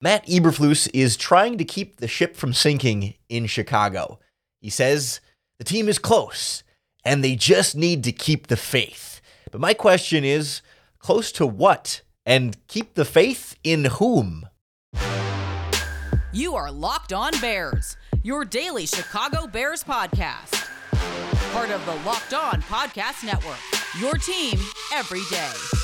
Matt Eberflus is trying to keep the ship from sinking in Chicago. He says the team is close and they just need to keep the faith. But my question is close to what? And keep the faith in whom? You are Locked On Bears, your daily Chicago Bears podcast. Part of the Locked On Podcast Network, your team every day.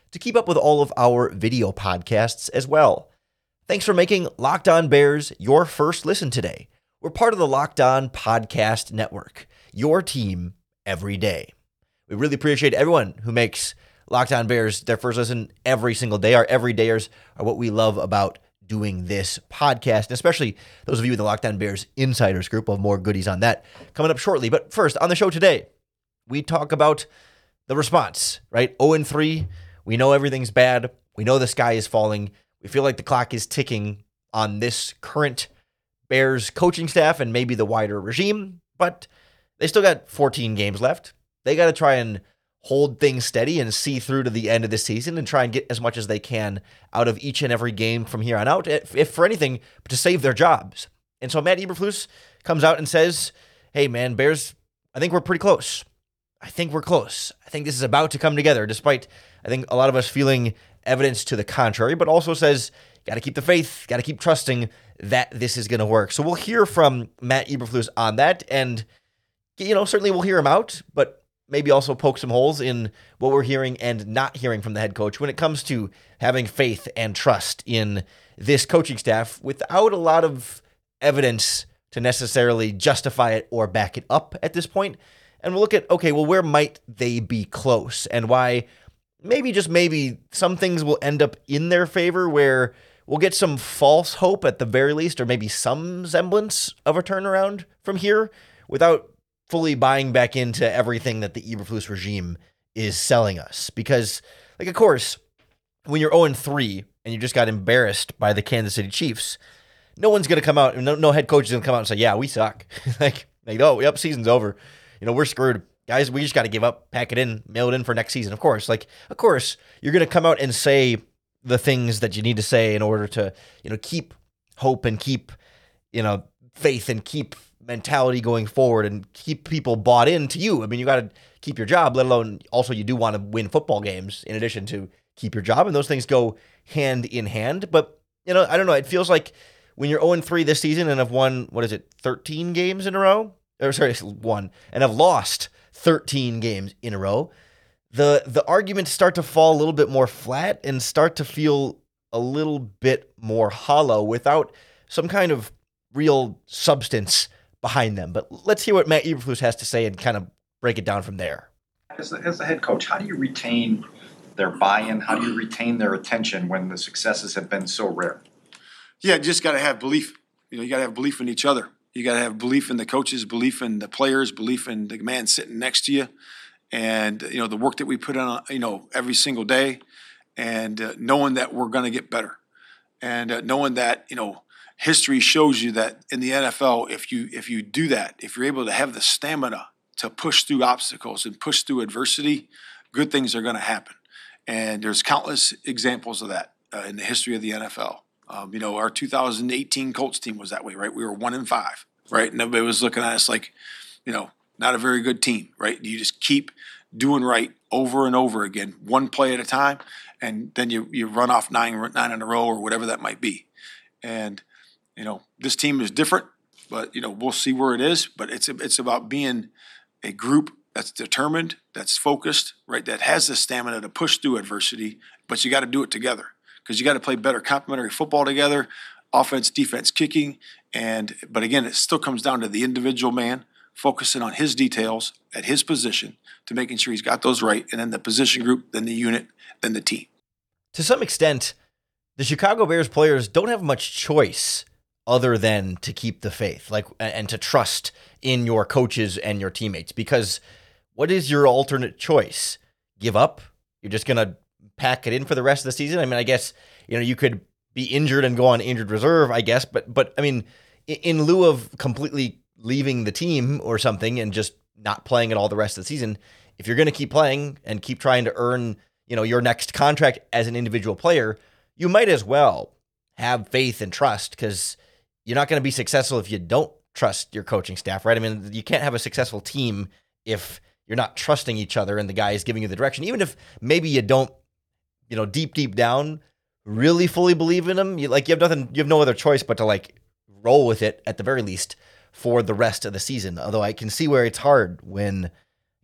to keep up with all of our video podcasts as well. Thanks for making Locked On Bears your first listen today. We're part of the Locked On Podcast Network, your team every day. We really appreciate everyone who makes Locked On Bears their first listen every single day. Our everydayers are what we love about doing this podcast, and especially those of you in the Locked On Bears Insiders group. We'll have more goodies on that coming up shortly. But first, on the show today, we talk about the response, right? 0 3 we know everything's bad. We know the sky is falling. We feel like the clock is ticking on this current Bears coaching staff and maybe the wider regime, but they still got 14 games left. They got to try and hold things steady and see through to the end of the season and try and get as much as they can out of each and every game from here on out, if, if for anything, to save their jobs. And so Matt Eberflus comes out and says, hey, man, Bears, I think we're pretty close. I think we're close. I think this is about to come together, despite I think a lot of us feeling evidence to the contrary, but also says, got to keep the faith, got to keep trusting that this is going to work. So we'll hear from Matt Eberflus on that. And, you know, certainly we'll hear him out, but maybe also poke some holes in what we're hearing and not hearing from the head coach when it comes to having faith and trust in this coaching staff without a lot of evidence to necessarily justify it or back it up at this point. And we'll look at, okay, well, where might they be close and why maybe just maybe some things will end up in their favor where we'll get some false hope at the very least, or maybe some semblance of a turnaround from here without fully buying back into everything that the Eberflus regime is selling us. Because, like, of course, when you're 0 3 and you just got embarrassed by the Kansas City Chiefs, no one's going to come out, no, no head coach is going to come out and say, yeah, we suck. like, like, oh, yep, season's over. You know, we're screwed guys, we just got to give up, pack it in, mail it in for next season. Of course, like of course, you're going to come out and say the things that you need to say in order to, you know, keep hope and keep, you know, faith and keep mentality going forward and keep people bought into you. I mean, you got to keep your job, let alone also you do want to win football games in addition to keep your job and those things go hand in hand, but you know, I don't know, it feels like when you're 0 3 this season and have won, what is it, 13 games in a row? Or sorry, one, and have lost 13 games in a row, the the arguments start to fall a little bit more flat and start to feel a little bit more hollow without some kind of real substance behind them. But let's hear what Matt Eberflus has to say and kind of break it down from there. As a, as a head coach, how do you retain their buy-in? How do you retain their attention when the successes have been so rare? Yeah, just got to have belief. You know, you got to have belief in each other. You got to have belief in the coaches, belief in the players, belief in the man sitting next to you, and you know the work that we put on, you know, every single day, and uh, knowing that we're going to get better, and uh, knowing that you know history shows you that in the NFL, if you if you do that, if you're able to have the stamina to push through obstacles and push through adversity, good things are going to happen. And there's countless examples of that uh, in the history of the NFL. Um, you know, our 2018 Colts team was that way, right? We were one in five, right? And everybody was looking at us like, you know, not a very good team, right? You just keep doing right over and over again, one play at a time, and then you you run off nine nine in a row or whatever that might be. And you know, this team is different, but you know, we'll see where it is. But it's it's about being a group that's determined, that's focused, right? That has the stamina to push through adversity, but you got to do it together because you got to play better complementary football together, offense, defense, kicking, and but again, it still comes down to the individual man focusing on his details at his position to making sure he's got those right, and then the position group, then the unit, then the team. To some extent, the Chicago Bears players don't have much choice other than to keep the faith, like and to trust in your coaches and your teammates. Because what is your alternate choice? Give up? You're just gonna pack it in for the rest of the season? I mean, I guess you know you could be injured and go on injured reserve, I guess, but but I mean, in lieu of completely leaving the team or something and just not playing at all the rest of the season, if you're going to keep playing and keep trying to earn, you know, your next contract as an individual player, you might as well have faith and trust because you're not going to be successful if you don't trust your coaching staff, right? I mean, you can't have a successful team if you're not trusting each other and the guy is giving you the direction, even if maybe you don't, you know, deep deep down really fully believe in them. You like you have nothing, you have no other choice but to like roll with it at the very least for the rest of the season. Although I can see where it's hard when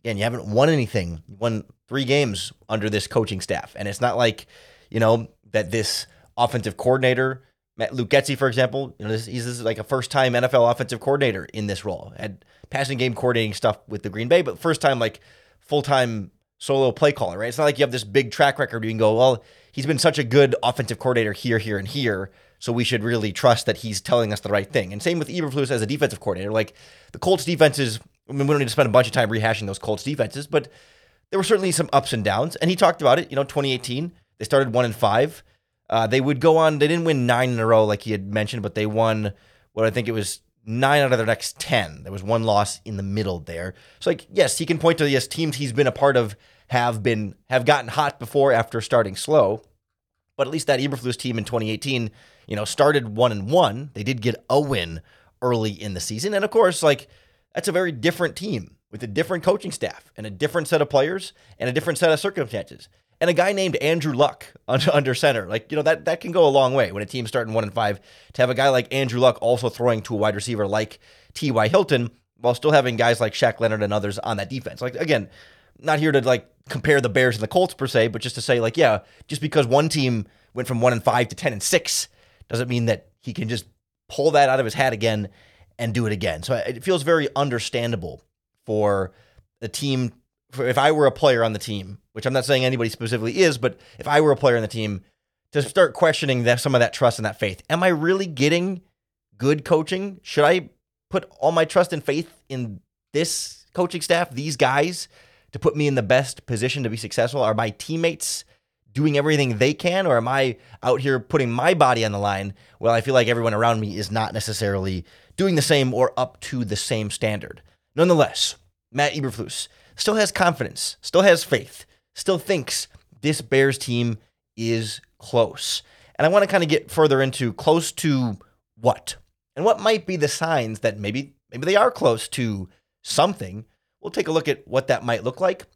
again you haven't won anything. You won three games under this coaching staff, and it's not like you know that this offensive coordinator. Matt Luke Getsy, for example, you know, this, he's this is like a first time NFL offensive coordinator in this role. Had passing game coordinating stuff with the Green Bay, but first time like full time solo play caller, right? It's not like you have this big track record. You can go, well, he's been such a good offensive coordinator here, here, and here. So we should really trust that he's telling us the right thing. And same with Eberflus as a defensive coordinator. Like the Colts defenses, I mean, we don't need to spend a bunch of time rehashing those Colts defenses, but there were certainly some ups and downs. And he talked about it. You know, 2018, they started one and five. Uh, they would go on. They didn't win nine in a row like he had mentioned, but they won what I think it was nine out of their next ten. There was one loss in the middle there. So like, yes, he can point to yes teams he's been a part of have been have gotten hot before after starting slow. But at least that Eberflus team in 2018 you know, started one and one. They did get a win early in the season. And of course, like that's a very different team with a different coaching staff and a different set of players and a different set of circumstances. And a guy named Andrew Luck under center, like you know that that can go a long way when a team's starting one and five. To have a guy like Andrew Luck also throwing to a wide receiver like T.Y. Hilton, while still having guys like Shaq Leonard and others on that defense. Like again, not here to like compare the Bears and the Colts per se, but just to say like yeah, just because one team went from one and five to ten and six doesn't mean that he can just pull that out of his hat again and do it again. So it feels very understandable for a team. If I were a player on the team, which I'm not saying anybody specifically is, but if I were a player on the team, to start questioning that some of that trust and that faith. Am I really getting good coaching? Should I put all my trust and faith in this coaching staff, these guys, to put me in the best position to be successful? Are my teammates doing everything they can, or am I out here putting my body on the line? Well, I feel like everyone around me is not necessarily doing the same or up to the same standard. Nonetheless, Matt Eberflus still has confidence, still has faith, still thinks this Bears team is close. And I want to kind of get further into close to what? And what might be the signs that maybe maybe they are close to something. We'll take a look at what that might look like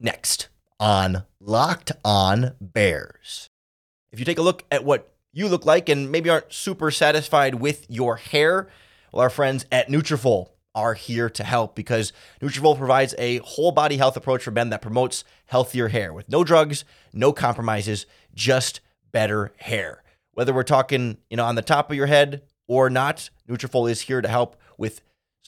next on Locked On Bears. If you take a look at what you look like and maybe aren't super satisfied with your hair, well, our friends at Nutrafol are here to help because Nutrafol provides a whole body health approach for men that promotes healthier hair with no drugs, no compromises, just better hair. Whether we're talking, you know, on the top of your head or not, Nutrafol is here to help with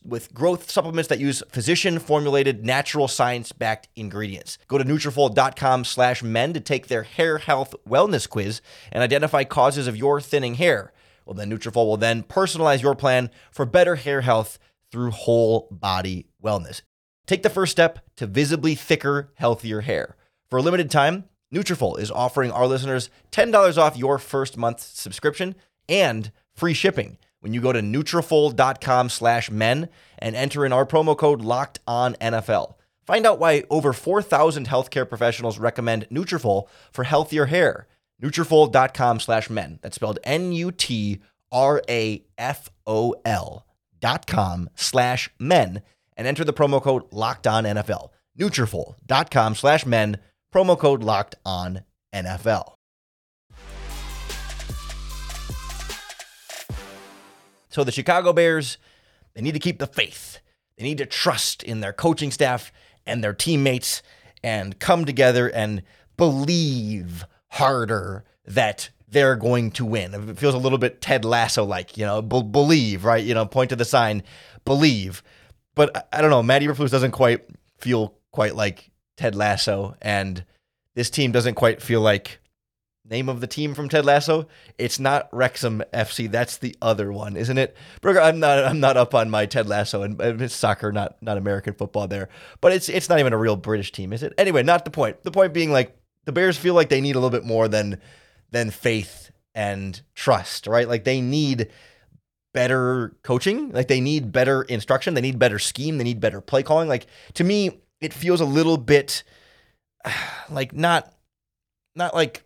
with growth supplements that use physician formulated natural science backed ingredients. Go to Nutrafol.com slash men to take their hair health wellness quiz and identify causes of your thinning hair. Well, then Nutrafol will then personalize your plan for better hair health through whole body wellness. Take the first step to visibly thicker, healthier hair. For a limited time, Nutrafol is offering our listeners $10 off your first month subscription and free shipping when you go to Nutrafol.com slash men and enter in our promo code locked on NFL. Find out why over 4,000 healthcare professionals recommend Nutrafol for healthier hair. Nutrafol.com slash men. That's spelled N-U-T-R-A-F-O-L dot com slash men and enter the promo code locked on NFL. Nutrafol.com slash men, promo code locked on NFL. So the Chicago Bears, they need to keep the faith. They need to trust in their coaching staff and their teammates and come together and believe harder that they're going to win. It feels a little bit Ted Lasso like, you know, be- believe, right? You know, point to the sign, believe. But I don't know, Matt Eberflus doesn't quite feel quite like Ted Lasso, and this team doesn't quite feel like name of the team from Ted Lasso? It's not Wrexham FC. That's the other one, isn't it? Burger, I'm not I'm not up on my Ted Lasso and it's soccer, not not American football there. But it's it's not even a real British team, is it? Anyway, not the point. The point being like the Bears feel like they need a little bit more than than faith and trust, right? Like they need better coaching, like they need better instruction, they need better scheme, they need better play calling. Like to me, it feels a little bit like not not like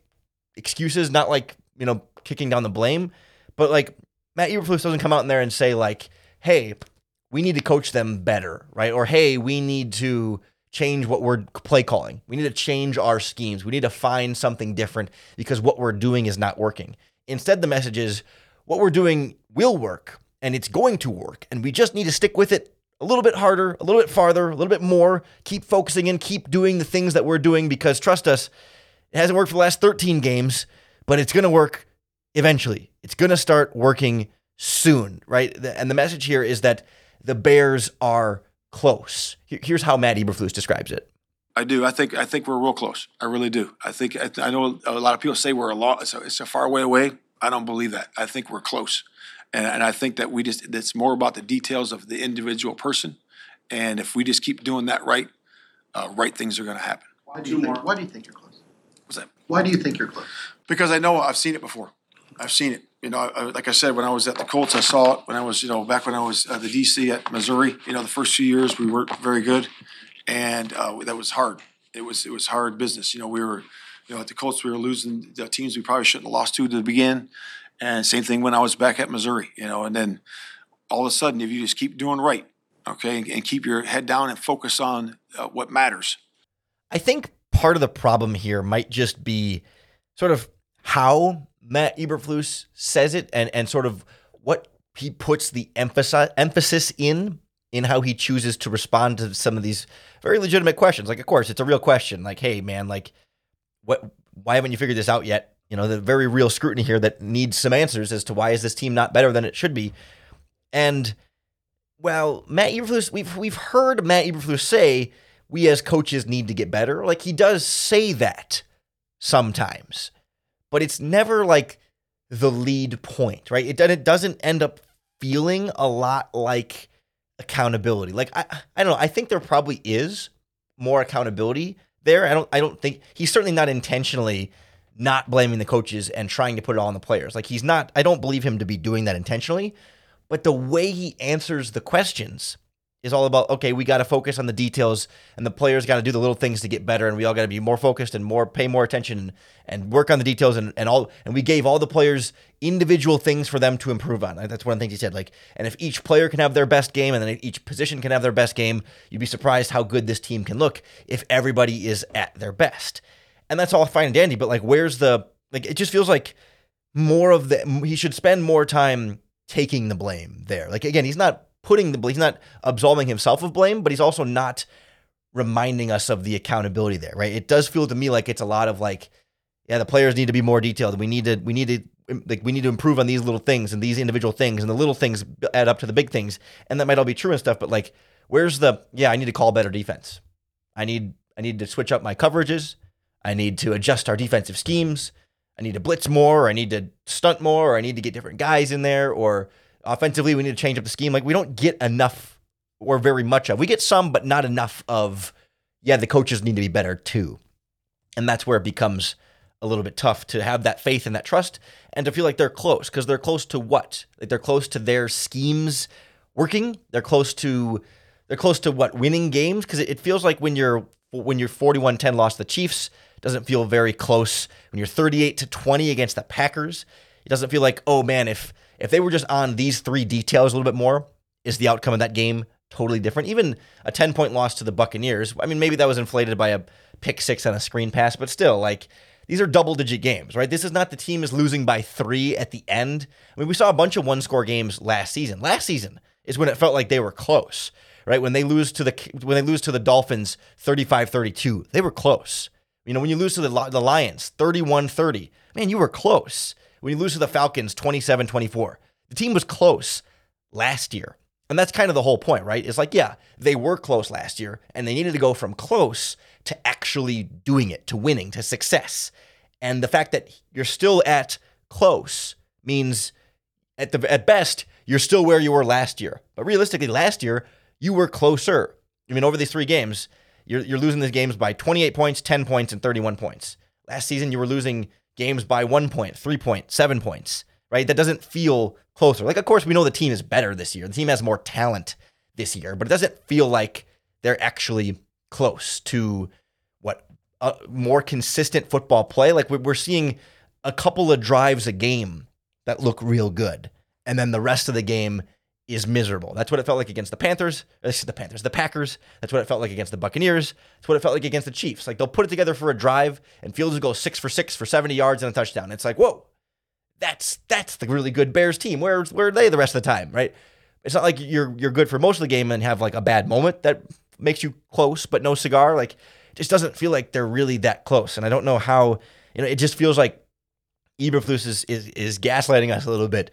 excuses, not like, you know, kicking down the blame, but like Matt Eberflus doesn't come out in there and say like, "Hey, we need to coach them better," right? Or "Hey, we need to change what we're play calling. We need to change our schemes. We need to find something different because what we're doing is not working." Instead, the message is what we're doing will work and it's going to work and we just need to stick with it a little bit harder, a little bit farther, a little bit more, keep focusing and keep doing the things that we're doing because trust us, it hasn't worked for the last 13 games, but it's going to work eventually. It's going to start working soon, right? And the message here is that the Bears are close. Here's how Matt Eberflus describes it. I do. I think I think we're real close. I really do. I think I, know a lot of people say we're a lot. It's a, it's a far way away. I don't believe that. I think we're close, and, and I think that we just it's more about the details of the individual person, and if we just keep doing that right, uh, right things are going to happen. Why do you think? Why do you think you're close? What's that? Why do you think you're close? Because I know I've seen it before. I've seen it. You know, I, like I said, when I was at the Colts, I saw it. When I was, you know, back when I was uh, the DC at Missouri, you know, the first few years we weren't very good, and uh, that was hard. It was it was hard business. You know, we were, you know, at the Colts we were losing the teams we probably shouldn't have lost to to the begin, and same thing when I was back at Missouri. You know, and then all of a sudden, if you just keep doing right, okay, and, and keep your head down and focus on uh, what matters. I think part of the problem here might just be sort of how Matt Eberflus says it and and sort of what he puts the emphasis emphasis in in how he chooses to respond to some of these very legitimate questions. Like, of course, it's a real question. Like, hey, man, like, what? Why haven't you figured this out yet? You know, the very real scrutiny here that needs some answers as to why is this team not better than it should be. And well, Matt Eberflus, we've we've heard Matt Eberflus say we as coaches need to get better. Like he does say that sometimes, but it's never like the lead point, right? It, it doesn't end up feeling a lot like accountability. Like I, I don't know. I think there probably is more accountability there. I don't. I don't think he's certainly not intentionally not blaming the coaches and trying to put it all on the players. Like he's not. I don't believe him to be doing that intentionally. But the way he answers the questions is all about okay, we got to focus on the details, and the players got to do the little things to get better, and we all got to be more focused and more pay more attention and, and work on the details, and, and all. And we gave all the players individual things for them to improve on. That's one of the things he said. Like, and if each player can have their best game, and then each position can have their best game, you'd be surprised how good this team can look if everybody is at their best. And that's all fine and dandy, but like, where's the like? It just feels like more of the he should spend more time taking the blame there. Like again, he's not putting the blame. He's not absolving himself of blame, but he's also not reminding us of the accountability there, right? It does feel to me like it's a lot of like, yeah, the players need to be more detailed. We need to we need to like we need to improve on these little things and these individual things, and the little things add up to the big things, and that might all be true and stuff. But like, where's the yeah? I need to call better defense. I need I need to switch up my coverages. I need to adjust our defensive schemes. I need to blitz more, or I need to stunt more, or I need to get different guys in there, or Offensively, we need to change up the scheme. Like we don't get enough or very much of. We get some, but not enough of. Yeah, the coaches need to be better too, and that's where it becomes a little bit tough to have that faith and that trust, and to feel like they're close because they're close to what? Like they're close to their schemes working. They're close to they're close to what winning games because it, feels like when you're when you're 41-10 lost the Chiefs doesn't feel very close. When you're 38 to 20 against the Packers, it doesn't feel like oh man if if they were just on these three details a little bit more, is the outcome of that game totally different? Even a 10 point loss to the Buccaneers, I mean, maybe that was inflated by a pick six on a screen pass, but still, like, these are double digit games, right? This is not the team is losing by three at the end. I mean, we saw a bunch of one score games last season. Last season is when it felt like they were close, right? When they lose to the when they lose to the Dolphins 35-32, they were close. You know, when you lose to the, the Lions 31-30, man, you were close when you lose to the Falcons 27 24. The team was close last year. And that's kind of the whole point, right? It's like, yeah, they were close last year and they needed to go from close to actually doing it, to winning, to success. And the fact that you're still at close means at the at best you're still where you were last year. But realistically, last year you were closer. I mean, over these three games, you're you're losing these games by 28 points, 10 points, and 31 points. Last season you were losing games by one point, three point, seven points. Right? That doesn't feel closer. Like, of course, we know the team is better this year. The team has more talent this year, but it doesn't feel like they're actually close to what a more consistent football play. Like we're seeing a couple of drives a game that look real good, and then the rest of the game is miserable. That's what it felt like against the Panthers. Uh, the Panthers, the Packers. That's what it felt like against the Buccaneers. That's what it felt like against the Chiefs. Like they'll put it together for a drive, and Fields will go six for six for 70 yards and a touchdown. It's like, whoa, that's that's the really good Bears team. Where where are they the rest of the time, right? It's not like you're you're good for most of the game and have like a bad moment that makes you close, but no cigar. Like, it just doesn't feel like they're really that close. And I don't know how. You know, it just feels like Eberflus is is is gaslighting us a little bit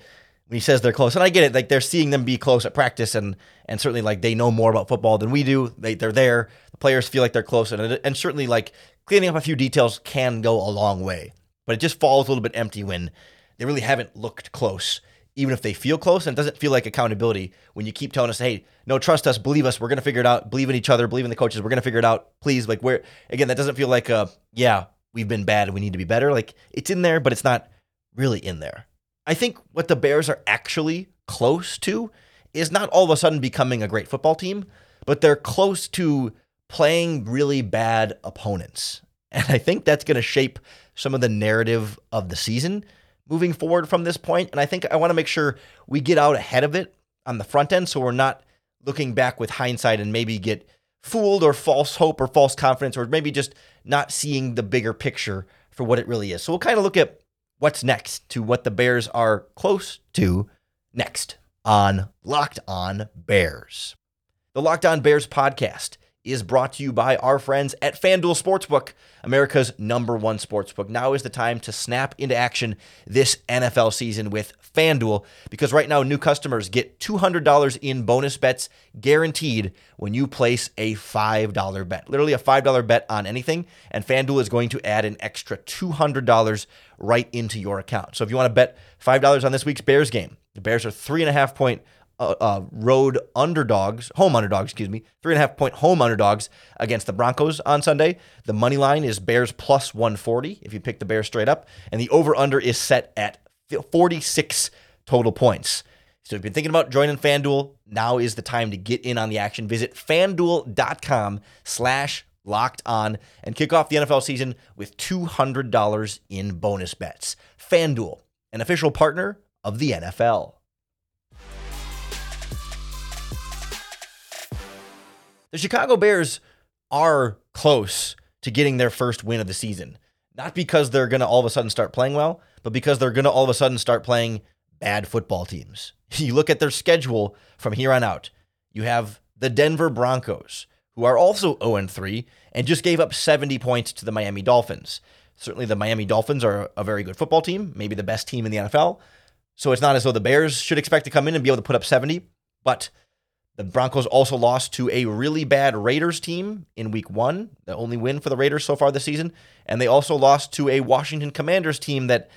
when he says they're close. And I get it, like they're seeing them be close at practice, and and certainly like they know more about football than we do. They they're there. The players feel like they're close, and and certainly like cleaning up a few details can go a long way. But it just falls a little bit empty when they really haven't looked close, even if they feel close. And it doesn't feel like accountability when you keep telling us, hey, no, trust us, believe us, we're to figure it out, believe in each other, believe in the coaches, we're to figure it out, please. Like, where, again, that doesn't feel like, uh, yeah, we've been bad and we need to be better. Like, it's in there, but it's not really in there. I think what the Bears are actually close to is not all of a sudden becoming a great football team, but they're close to playing really bad opponents. And I think that's going to shape some of the narrative of the season moving forward from this point. And I think I want to make sure we get out ahead of it on the front end so we're not looking back with hindsight and maybe get fooled or false hope or false confidence or maybe just not seeing the bigger picture for what it really is. So we'll kind of look at what's next to what the Bears are close to next on Locked On Bears. The Locked On Bears podcast is brought to you by our friends at FanDuel Sportsbook, America's number one sportsbook. Now is the time to snap into action this NFL season with FanDuel because right now new customers get $200 in bonus bets guaranteed when you place a $5 bet. Literally a $5 bet on anything, and FanDuel is going to add an extra $200 right into your account. So if you want to bet $5 on this week's Bears game, the Bears are three and a half point uh, uh, road underdogs, home underdogs, excuse me, three and a half point home underdogs against the Broncos on Sunday. The money line is Bears plus 140 if you pick the Bears straight up, and the over under is set at 46 total points. So if you've been thinking about joining FanDuel, now is the time to get in on the action. Visit fanduel.com slash locked on and kick off the NFL season with $200 in bonus bets. FanDuel, an official partner of the NFL. The Chicago Bears are close to getting their first win of the season. Not because they're going to all of a sudden start playing well, but because they're going to all of a sudden start playing bad football teams. You look at their schedule from here on out. You have the Denver Broncos, who are also 0 3 and just gave up 70 points to the Miami Dolphins. Certainly, the Miami Dolphins are a very good football team, maybe the best team in the NFL. So it's not as though the Bears should expect to come in and be able to put up 70, but the Broncos also lost to a really bad Raiders team in week one, the only win for the Raiders so far this season. And they also lost to a Washington Commanders team that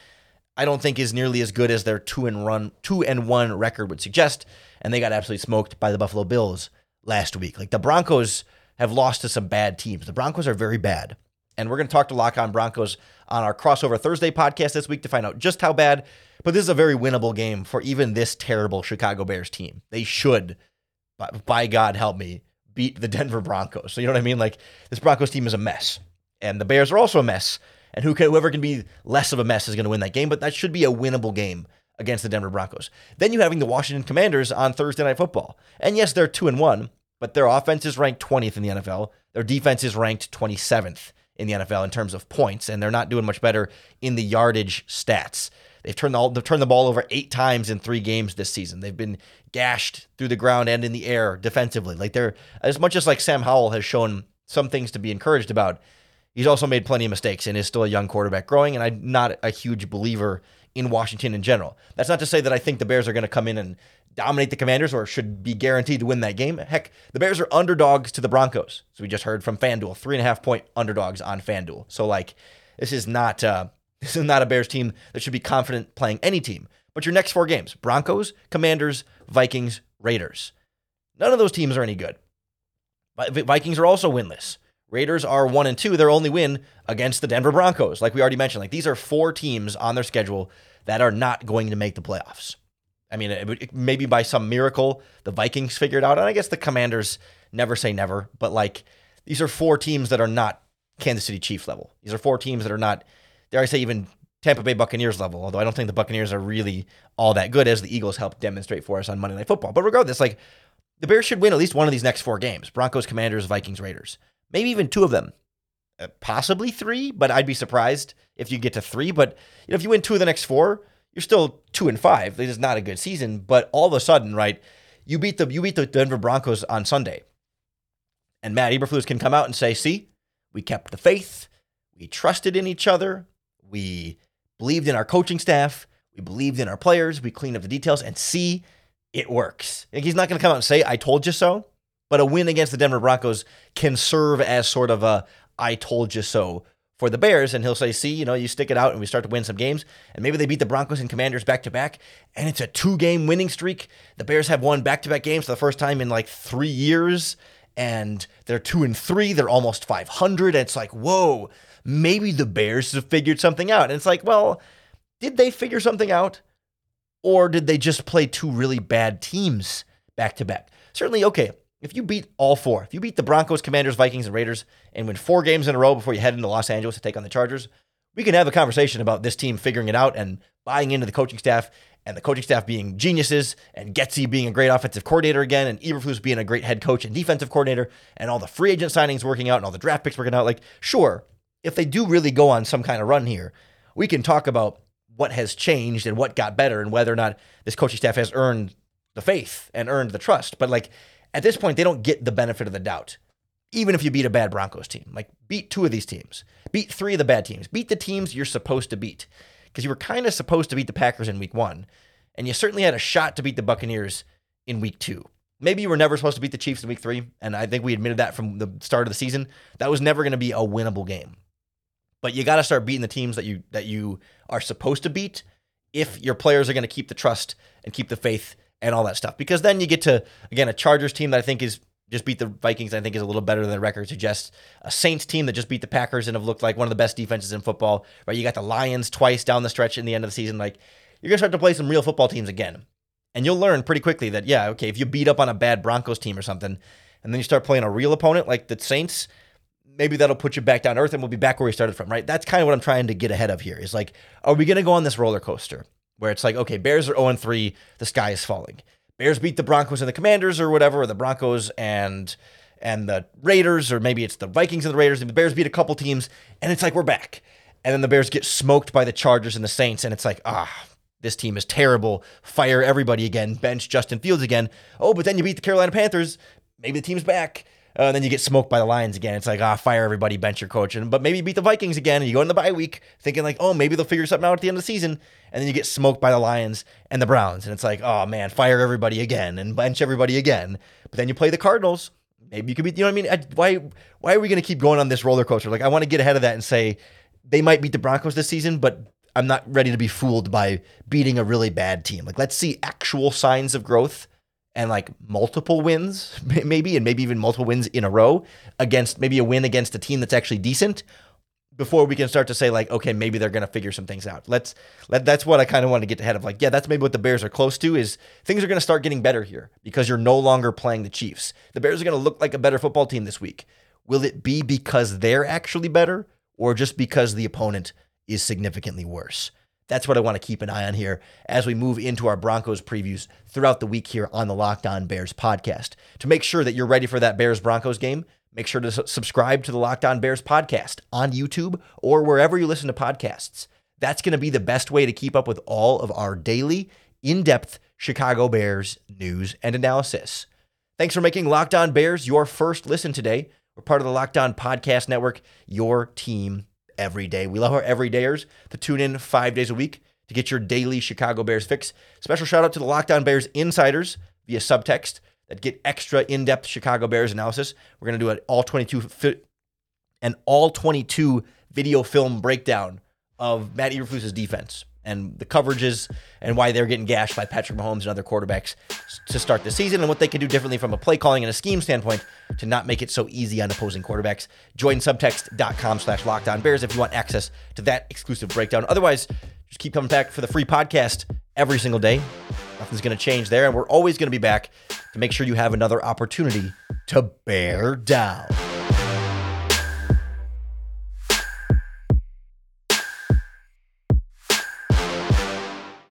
I don't think is nearly as good as their two and run two and one record would suggest. And they got absolutely smoked by the Buffalo Bills last week. Like the Broncos have lost to some bad teams. The Broncos are very bad. And we're going to talk to Lock On Broncos on our crossover Thursday podcast this week to find out just how bad. But this is a very winnable game for even this terrible Chicago Bears team. They should, by, by God help me, beat the Denver Broncos. So you know what I mean? Like this Broncos team is a mess. And the Bears are also a mess and who can, whoever can be less of a mess is going to win that game. But that should be a winnable game against the Denver Broncos. Then you having the Washington Commanders on Thursday Night Football, and yes, they're two and one, but their offense is ranked 20th in the NFL. Their defense is ranked 27th in the NFL in terms of points, and they're not doing much better in the yardage stats. They've turned the, they've turned the ball over eight times in three games this season. They've been gashed through the ground and in the air defensively. Like they're as much as like Sam Howell has shown some things to be encouraged about. He's also made plenty of mistakes and is still a young quarterback growing. And I'm not a huge believer in Washington in general. That's not to say that I think the Bears are going to come in and dominate the Commanders or should be guaranteed to win that game. Heck, the Bears are underdogs to the Broncos. So we just heard from FanDuel, three and a half point underdogs on FanDuel. So, like, this is not uh, This is not a Bears team that should be confident playing any team. But your next four games Broncos, Commanders, Vikings, Raiders. None of those teams are any good. Vikings are also winless. Raiders are one and two. Their only win against the Denver Broncos, like we already mentioned. Like these are four teams on their schedule that are not going to make the playoffs. I mean, maybe by some miracle, the Vikings figured out, and I guess the Commanders never say never, but like these are four teams that are not Kansas City Chiefs level. These are four teams that are not, dare I say, even Tampa Bay Buccaneers level, although I don't think the Buccaneers are really all that good, as the Eagles helped demonstrate for us on Monday Night Football. But regardless, like the Bears should win at least one of these next four games Broncos, Commanders, Vikings, Raiders. Maybe even two of them. Uh, possibly three, but I'd be surprised if you get to three. But you know, if you win two of the next four, you're still two and five. This is not a good season, but all of a sudden, right? You beat the you beat the Denver Broncos on Sunday, and Matt Eberflus can come out and say, "See, we kept the faith, we trusted in each other, we believed in our coaching staff, we believed in our players, we cleaned up the details, and see, it works." Like, he's not going to come out and say, "I told you so," but a win against the Denver Broncos can serve as sort of a "I told you so." For the Bears, and he'll say, "See, you know, you stick it out, and we start to win some games, and maybe they beat the Broncos and Commanders back to back, and it's a two-game winning streak. The Bears have won back-to-back games for the first time in like three years, and they're two and three. They're almost 500. And it's like, whoa, maybe the Bears have figured something out. And it's like, well, did they figure something out? Or did they just play two really bad teams back to back? Certainly, okay, if you beat all four, if you beat the Broncos, Commanders, Vikings, and Raiders and win four games in a row before you head into Los Angeles to take on the Chargers, we can have a conversation about this team figuring it out and buying into the coaching staff and the coaching staff being geniuses and Getsy being a great offensive coordinator again and Eberflus being a great head coach and defensive coordinator and all the free agent signings working out and all the draft picks working out. Like, sure, if they do really go on some kind of run here, we can talk about what has changed and what got better and whether or not this coaching staff has earned the faith and earned the trust. But like at this point, they don't get the benefit of the doubt. Even if you beat a bad Broncos team, like beat two of these teams, beat three of the bad teams, beat the teams you're supposed to beat. Because you were kind of supposed to beat the Packers in week one, and you certainly had a shot to beat the Buccaneers in week two. Maybe you were never supposed to beat the Chiefs in week three, and I think we admitted that from the start of the season. That was never going to be a winnable game. But you got to start beating the teams that you that you are supposed to beat if your players are going to keep the trust and keep the faith and all that stuff. Because then you get to again a Chargers team that I think is just beat the Vikings. I think is a little better than the record suggests. A Saints team that just beat the Packers and have looked like one of the best defenses in football. Right, you got the Lions twice down the stretch in the end of the season. Like you're gonna start to play some real football teams again, and you'll learn pretty quickly that yeah, okay, if you beat up on a bad Broncos team or something, and then you start playing a real opponent like the Saints. Maybe that'll put you back down earth and we'll be back where we started from, right? That's kind of what I'm trying to get ahead of here. Is like, are we going to go on this roller coaster where it's like, okay, Bears are 0 3, the sky is falling. Bears beat the Broncos and the Commanders or whatever, or the Broncos and and the Raiders, or maybe it's the Vikings and the Raiders. And the Bears beat a couple teams, and it's like we're back. And then the Bears get smoked by the Chargers and the Saints, and it's like, ah, this team is terrible. Fire everybody again. Bench Justin Fields again. Oh, but then you beat the Carolina Panthers. Maybe the team's back. Uh, and then you get smoked by the Lions again. It's like, ah, fire everybody, bench your coach. And, but maybe you beat the Vikings again, and you go in the bye week thinking, like, oh, maybe they'll figure something out at the end of the season. And then you get smoked by the Lions and the Browns. And it's like, oh, man, fire everybody again and bench everybody again. But then you play the Cardinals. Maybe you could be, you know what I mean? Why, why are we going to keep going on this roller coaster? Like, I want to get ahead of that and say they might beat the Broncos this season, but I'm not ready to be fooled by beating a really bad team. Like, let's see actual signs of growth and like multiple wins, maybe, and maybe even multiple wins in a row against maybe a win against a team that's actually decent before we can start to say like, okay, maybe they're going to figure some things out. Let's let that's what I kind of want to get ahead of. Like, yeah, that's maybe what the Bears are close to is things are going to start getting better here because you're no longer playing the Chiefs. The Bears are going to look like a better football team this week. Will it be because they're actually better or just because the opponent is significantly worse? That's what I want to keep an eye on here as we move into our Broncos previews throughout the week here on the Locked On Bears podcast. To make sure that you're ready for that Bears Broncos game, make sure to subscribe to the Locked On Bears podcast on YouTube or wherever you listen to podcasts. That's going to be the best way to keep up with all of our daily, in depth Chicago Bears news and analysis. Thanks for making Locked On Bears your first listen today. We're part of the Locked On Podcast Network, your team every day. We love our everydayers to tune in five days a week to get your daily Chicago Bears fix. Special shout out to the Locked On Bears insiders via subtext that get extra in-depth Chicago Bears analysis. We're going to do an all 22 fi- an all 22 video film breakdown of Matt Eberflus's defense and the coverages and why they're getting gashed by Patrick Mahomes and other quarterbacks to start the season and what they can do differently from a play calling and a scheme standpoint to not make it so easy on opposing quarterbacks. Join subtext.com slash locked on bears if you want access to that exclusive breakdown. Otherwise, just keep coming back for the free podcast every single day. Nothing's going to change there. And we're always going to be back to make sure you have another opportunity to bear down.